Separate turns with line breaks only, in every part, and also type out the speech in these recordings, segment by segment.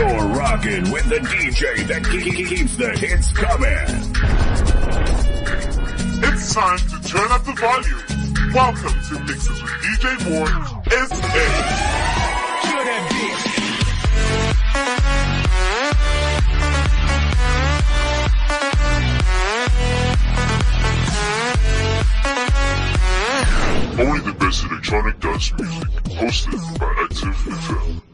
You're rocking with the DJ that keeps the hits coming.
It's time to turn up the volume. Welcome to Mixes with DJ Moore SA.
Kill that bitch.
Only the best electronic dance music. Hosted by Active FM.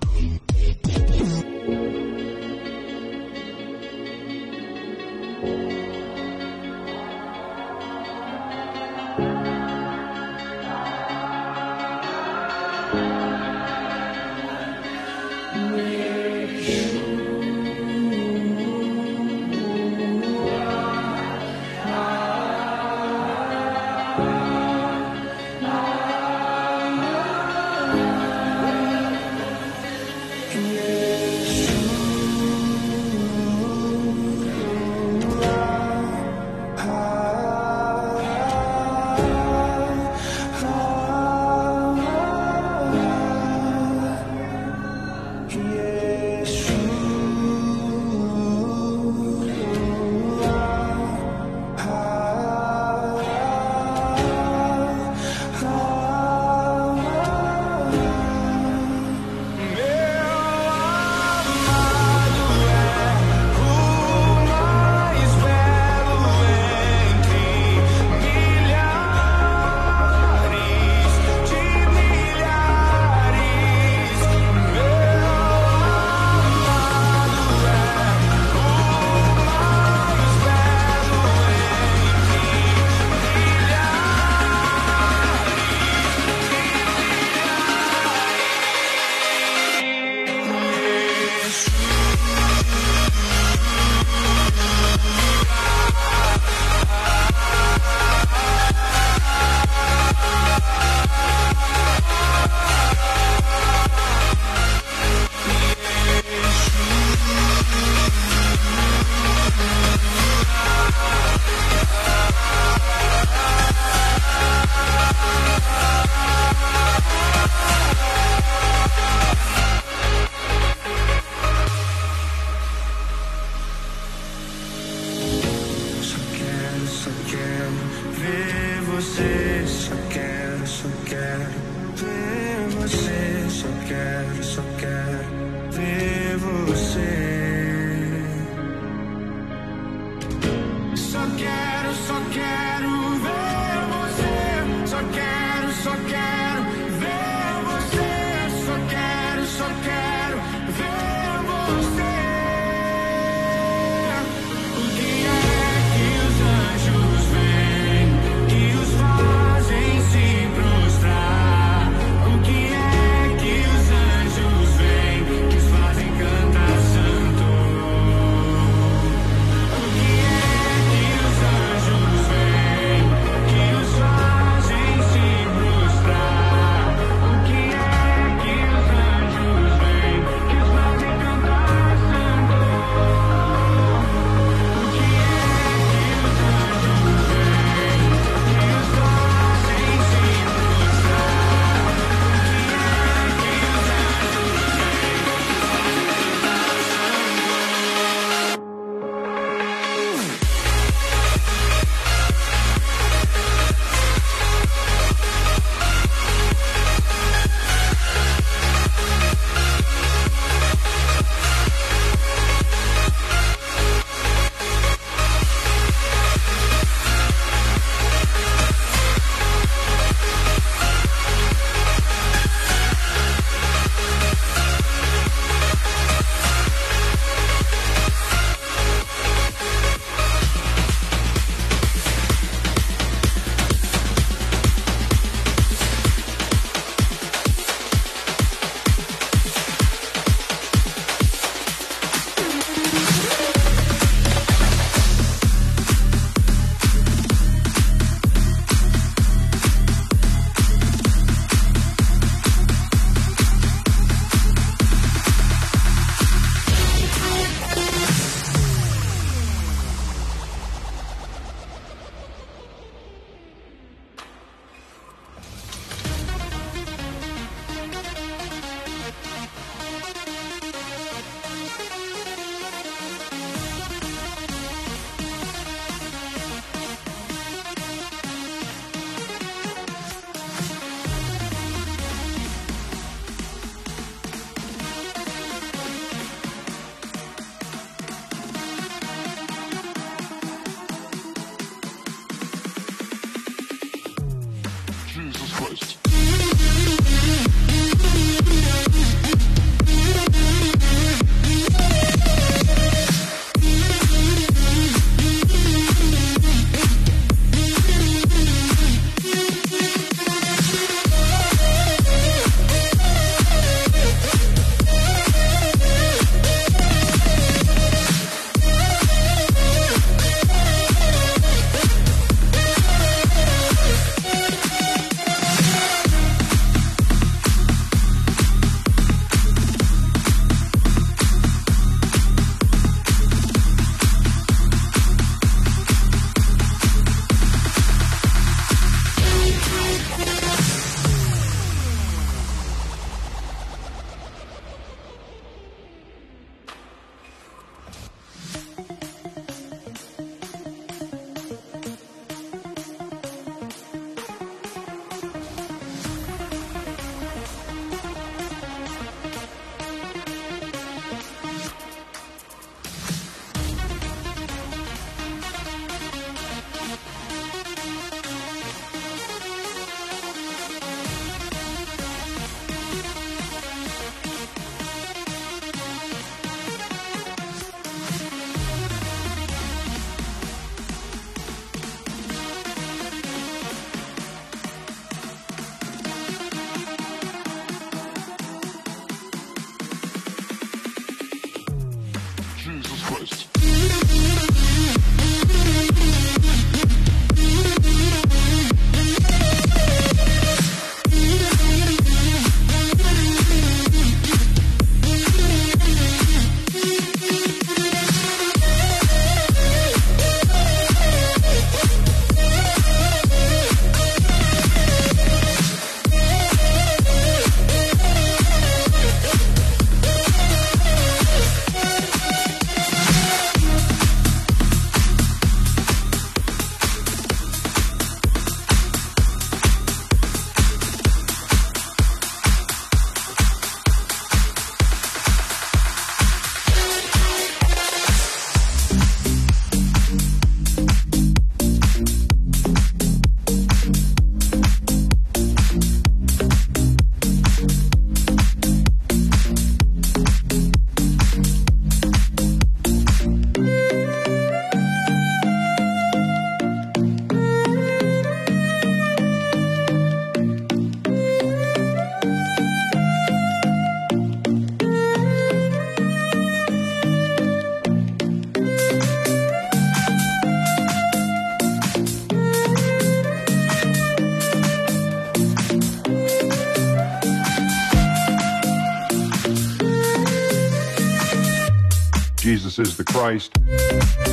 Is the Christ.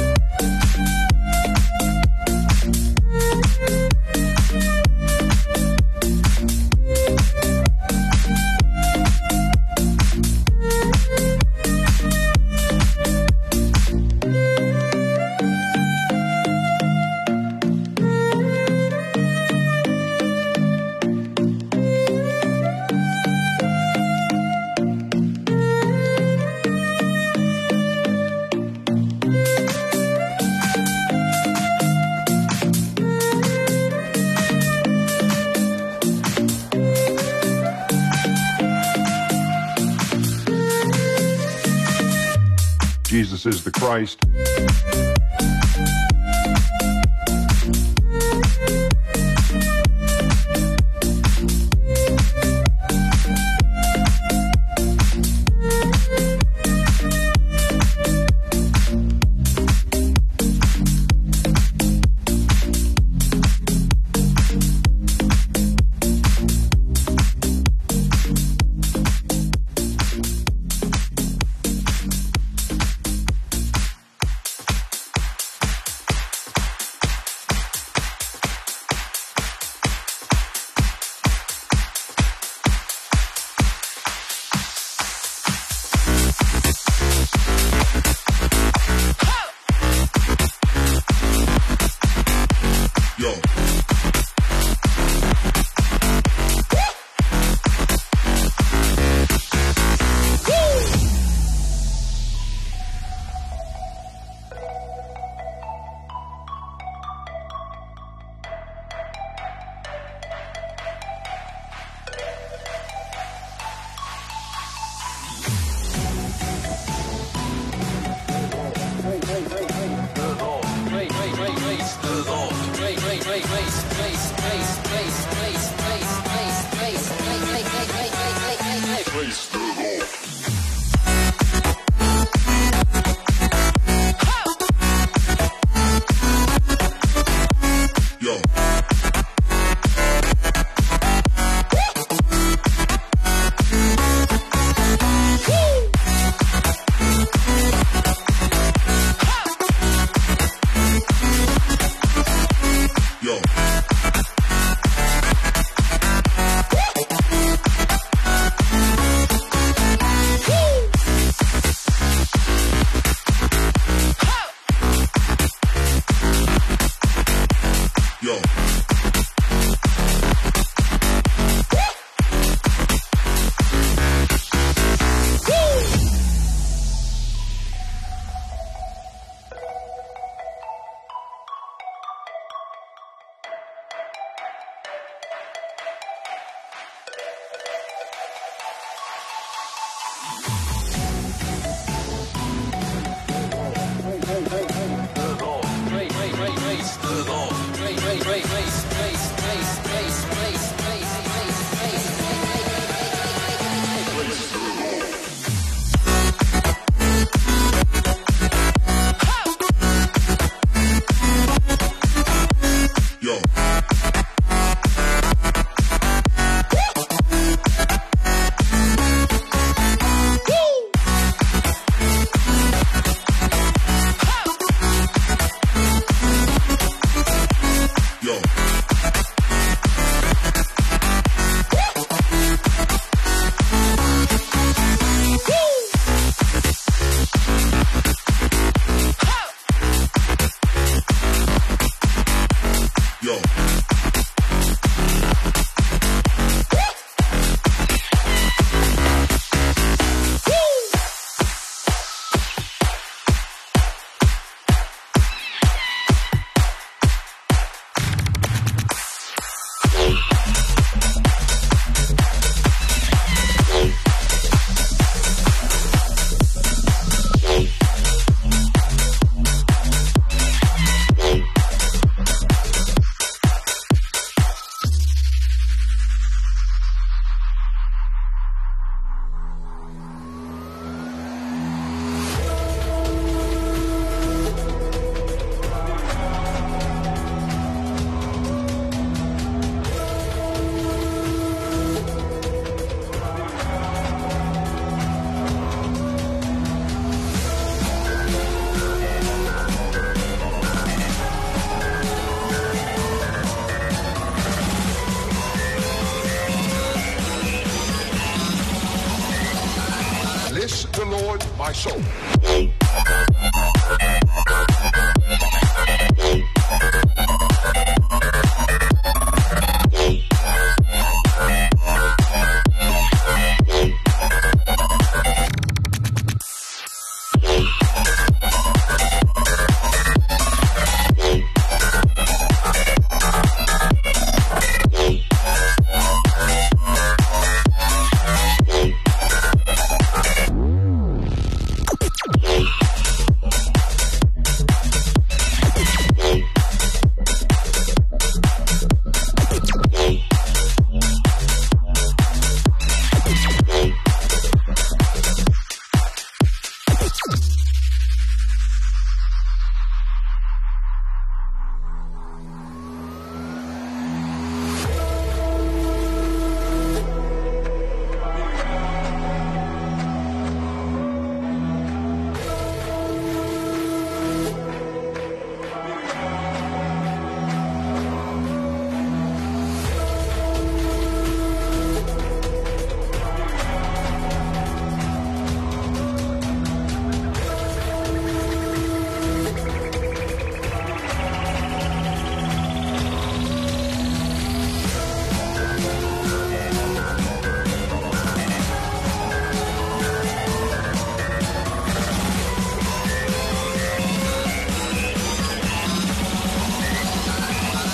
Jesus is the Christ.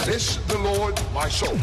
This the Lord, my soul.